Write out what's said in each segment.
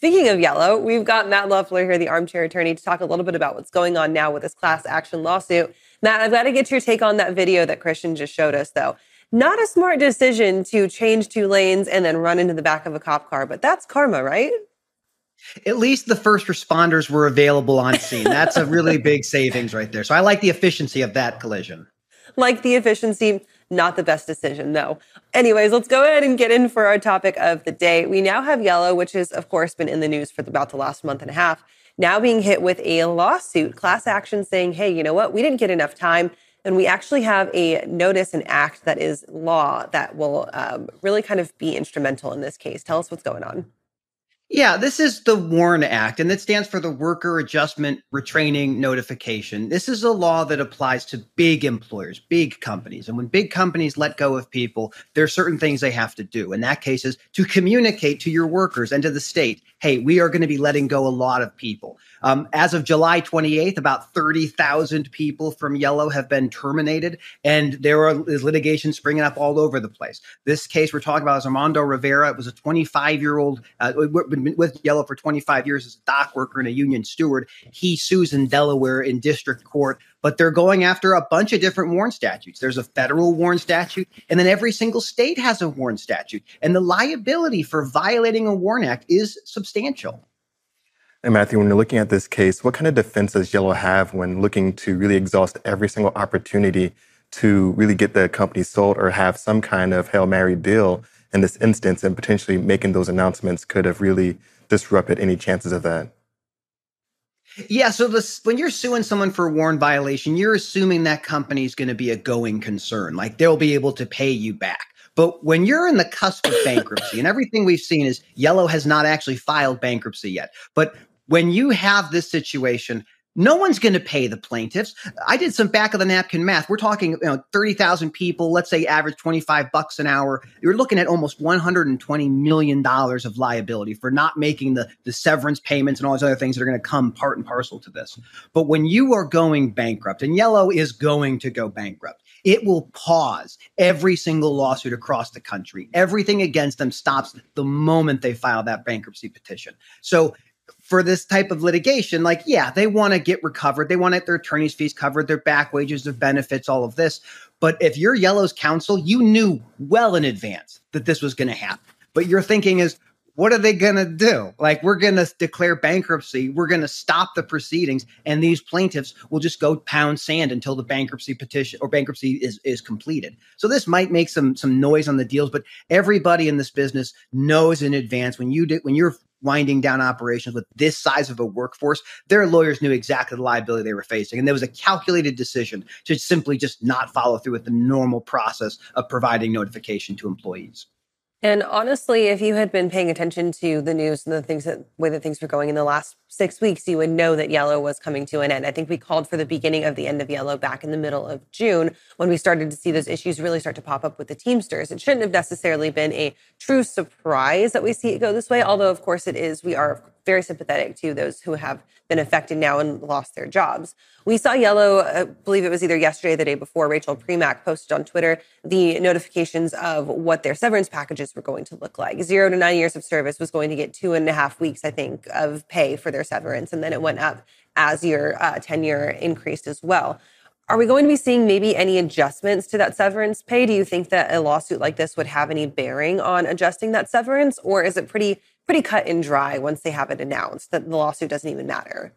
Speaking of yellow, we've got Matt Leffler here, the armchair attorney, to talk a little bit about what's going on now with this class action lawsuit. Matt, I've got to get your take on that video that Christian just showed us, though. Not a smart decision to change two lanes and then run into the back of a cop car, but that's karma, right? At least the first responders were available on scene. That's a really big savings right there. So I like the efficiency of that collision. Like the efficiency, not the best decision, though. Anyways, let's go ahead and get in for our topic of the day. We now have Yellow, which has, of course, been in the news for about the last month and a half, now being hit with a lawsuit, class action saying, hey, you know what? We didn't get enough time. And we actually have a notice and act that is law that will um, really kind of be instrumental in this case. Tell us what's going on. Yeah, this is the WARN Act, and it stands for the Worker Adjustment Retraining Notification. This is a law that applies to big employers, big companies. And when big companies let go of people, there are certain things they have to do. In that case, is to communicate to your workers and to the state, hey, we are going to be letting go a lot of people. Um, as of July 28th, about 30,000 people from Yellow have been terminated, and there are litigation springing up all over the place. This case we're talking about is Armando Rivera. It was a 25 year old, uh, been with Yellow for 25 years as a dock worker and a union steward. He sues in Delaware in district court but they're going after a bunch of different WARN statutes. There's a federal WARN statute, and then every single state has a WARN statute. And the liability for violating a WARN Act is substantial. And Matthew, when you're looking at this case, what kind of defense does Yellow have when looking to really exhaust every single opportunity to really get the company sold or have some kind of Hail Mary deal in this instance and potentially making those announcements could have really disrupted any chances of that? Yeah, so this, when you're suing someone for a WARN violation, you're assuming that company is going to be a going concern, like they'll be able to pay you back. But when you're in the cusp of bankruptcy, and everything we've seen is Yellow has not actually filed bankruptcy yet, but when you have this situation, no one's going to pay the plaintiffs. I did some back of the napkin math. We're talking, you know, 30,000 people, let's say average 25 bucks an hour. You're looking at almost 120 million dollars of liability for not making the the severance payments and all these other things that are going to come part and parcel to this. But when you are going bankrupt and Yellow is going to go bankrupt, it will pause every single lawsuit across the country. Everything against them stops the moment they file that bankruptcy petition. So for this type of litigation, like, yeah, they want to get recovered. They want their attorney's fees covered, their back wages, their benefits, all of this. But if you're Yellow's counsel, you knew well in advance that this was going to happen. But your thinking is, what are they going to do? Like, we're going to declare bankruptcy. We're going to stop the proceedings, and these plaintiffs will just go pound sand until the bankruptcy petition or bankruptcy is, is completed. So this might make some some noise on the deals, but everybody in this business knows in advance when you do when you're winding down operations with this size of a workforce, their lawyers knew exactly the liability they were facing. And there was a calculated decision to simply just not follow through with the normal process of providing notification to employees. And honestly, if you had been paying attention to the news and the things that way that things were going in the last six weeks, you would know that yellow was coming to an end. I think we called for the beginning of the end of yellow back in the middle of June when we started to see those issues really start to pop up with the Teamsters. It shouldn't have necessarily been a true surprise that we see it go this way, although of course it is. We are very sympathetic to those who have been affected now and lost their jobs. We saw Yellow, I believe it was either yesterday or the day before, Rachel Premack posted on Twitter the notifications of what their severance packages were going to look like. Zero to nine years of service was going to get two and a half weeks, I think, of pay for their severance. And then it went up as your uh, tenure increased as well. Are we going to be seeing maybe any adjustments to that severance pay? Do you think that a lawsuit like this would have any bearing on adjusting that severance? Or is it pretty pretty cut and dry once they have it announced that the lawsuit doesn't even matter.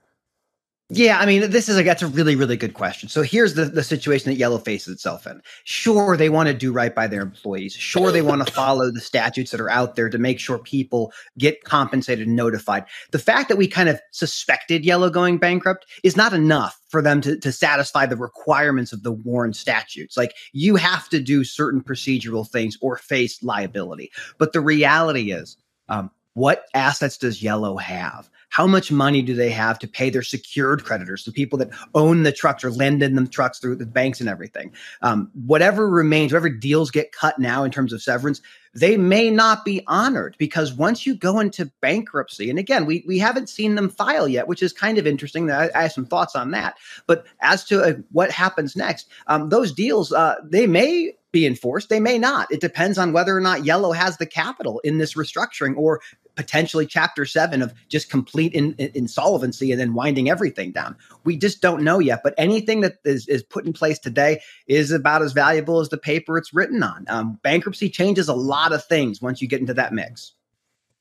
Yeah, I mean, this is like that's a really, really good question. So here's the, the situation that Yellow faces itself in. Sure, they want to do right by their employees. Sure, they want to follow the statutes that are out there to make sure people get compensated and notified. The fact that we kind of suspected Yellow going bankrupt is not enough for them to, to satisfy the requirements of the WARN statutes. Like you have to do certain procedural things or face liability. But the reality is, um, what assets does Yellow have? How much money do they have to pay their secured creditors, the people that own the trucks or lend in them trucks through the banks and everything? Um, whatever remains, whatever deals get cut now in terms of severance, they may not be honored because once you go into bankruptcy, and again, we, we haven't seen them file yet, which is kind of interesting. I, I have some thoughts on that. But as to uh, what happens next, um, those deals, uh, they may be enforced. They may not. It depends on whether or not Yellow has the capital in this restructuring or potentially chapter seven of just complete in, in, insolvency and then winding everything down. We just don't know yet. But anything that is, is put in place today is about as valuable as the paper it's written on. Um, bankruptcy changes a lot of things once you get into that mix.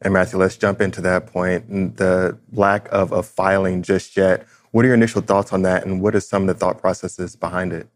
And Matthew, let's jump into that point. The lack of a filing just yet. What are your initial thoughts on that, and what are some of the thought processes behind it?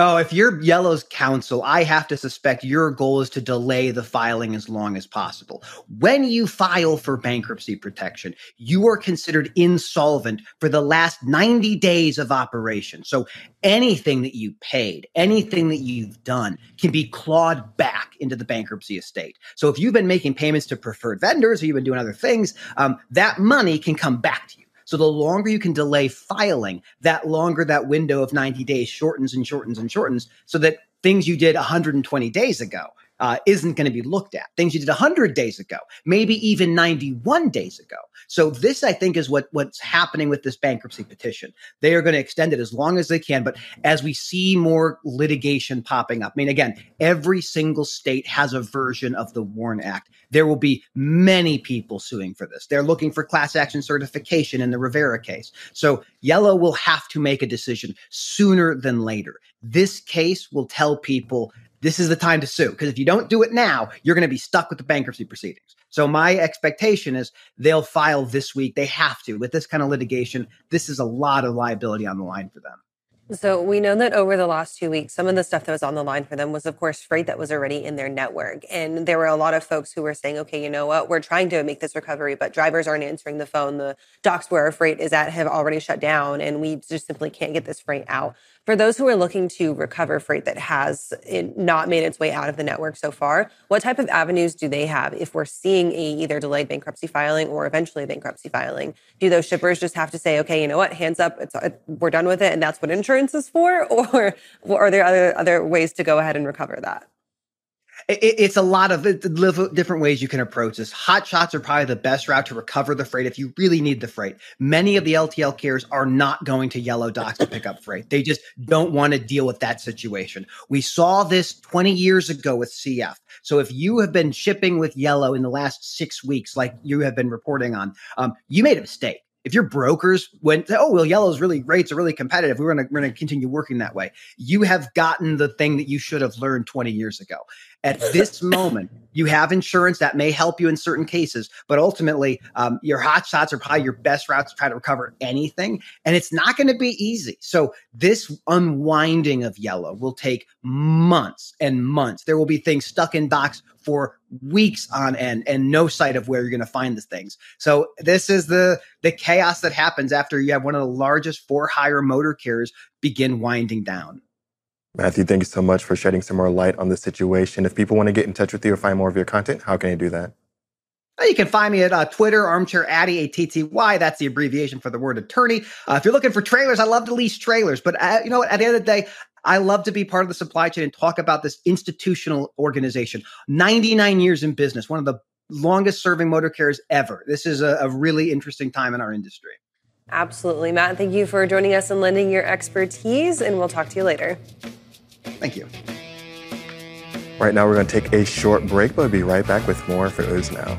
Oh, if you're Yellow's counsel, I have to suspect your goal is to delay the filing as long as possible. When you file for bankruptcy protection, you are considered insolvent for the last 90 days of operation. So anything that you paid, anything that you've done can be clawed back into the bankruptcy estate. So if you've been making payments to preferred vendors or you've been doing other things, um, that money can come back to you. So the longer you can delay filing, that longer that window of 90 days shortens and shortens and shortens so that things you did 120 days ago uh, isn't going to be looked at. Things you did 100 days ago, maybe even 91 days ago. So this, I think, is what what's happening with this bankruptcy petition. They are going to extend it as long as they can, but as we see more litigation popping up, I mean, again, every single state has a version of the WARN Act. There will be many people suing for this. They're looking for class action certification in the Rivera case. So Yellow will have to make a decision sooner than later. This case will tell people this is the time to sue. Because if you don't do it now, you're going to be stuck with the bankruptcy proceedings. So my expectation is they'll file this week. They have to. With this kind of litigation, this is a lot of liability on the line for them. So we know that over the last two weeks, some of the stuff that was on the line for them was, of course, freight that was already in their network. And there were a lot of folks who were saying, okay, you know what, we're trying to make this recovery, but drivers aren't answering the phone. The docks where our freight is at have already shut down, and we just simply can't get this freight out. For those who are looking to recover freight that has eh, not made its way out of the network so far, what type of avenues do they have if we're seeing a either delayed bankruptcy filing or eventually bankruptcy filing? Do those shippers just have to say, okay, you know what, hands up, it's, eh, we're done with it, and that's what insurance is for, or, or are there other other ways to go ahead and recover that? It, it's a lot of different ways you can approach this. Hot shots are probably the best route to recover the freight if you really need the freight. Many of the LTL carriers are not going to yellow docks to pick up freight. They just don't want to deal with that situation. We saw this 20 years ago with CF. So if you have been shipping with yellow in the last six weeks, like you have been reporting on, um, you made a mistake if your brokers went, oh well, yellow's really rates are really competitive. We're gonna we're gonna continue working that way. You have gotten the thing that you should have learned 20 years ago. At this moment, you have insurance that may help you in certain cases, but ultimately, um, your hot shots are probably your best route to try to recover anything, and it's not going to be easy. So this unwinding of yellow will take months and months. There will be things stuck in docks for weeks on end and no sight of where you're going to find the things. So this is the the chaos that happens after you have one of the largest for hire motor carriers begin winding down. Matthew, thank you so much for shedding some more light on the situation. If people want to get in touch with you or find more of your content, how can they do that? You can find me at uh, Twitter, Armchair Atty, A-T-T-Y. That's the abbreviation for the word attorney. Uh, if you're looking for trailers, I love to lease trailers. But uh, you know what? At the end of the day, I love to be part of the supply chain and talk about this institutional organization. 99 years in business, one of the longest serving motor carriers ever. This is a, a really interesting time in our industry. Absolutely. Matt, thank you for joining us and lending your expertise, and we'll talk to you later. Thank you. Right now, we're going to take a short break, but we'll be right back with more for Ooze Now.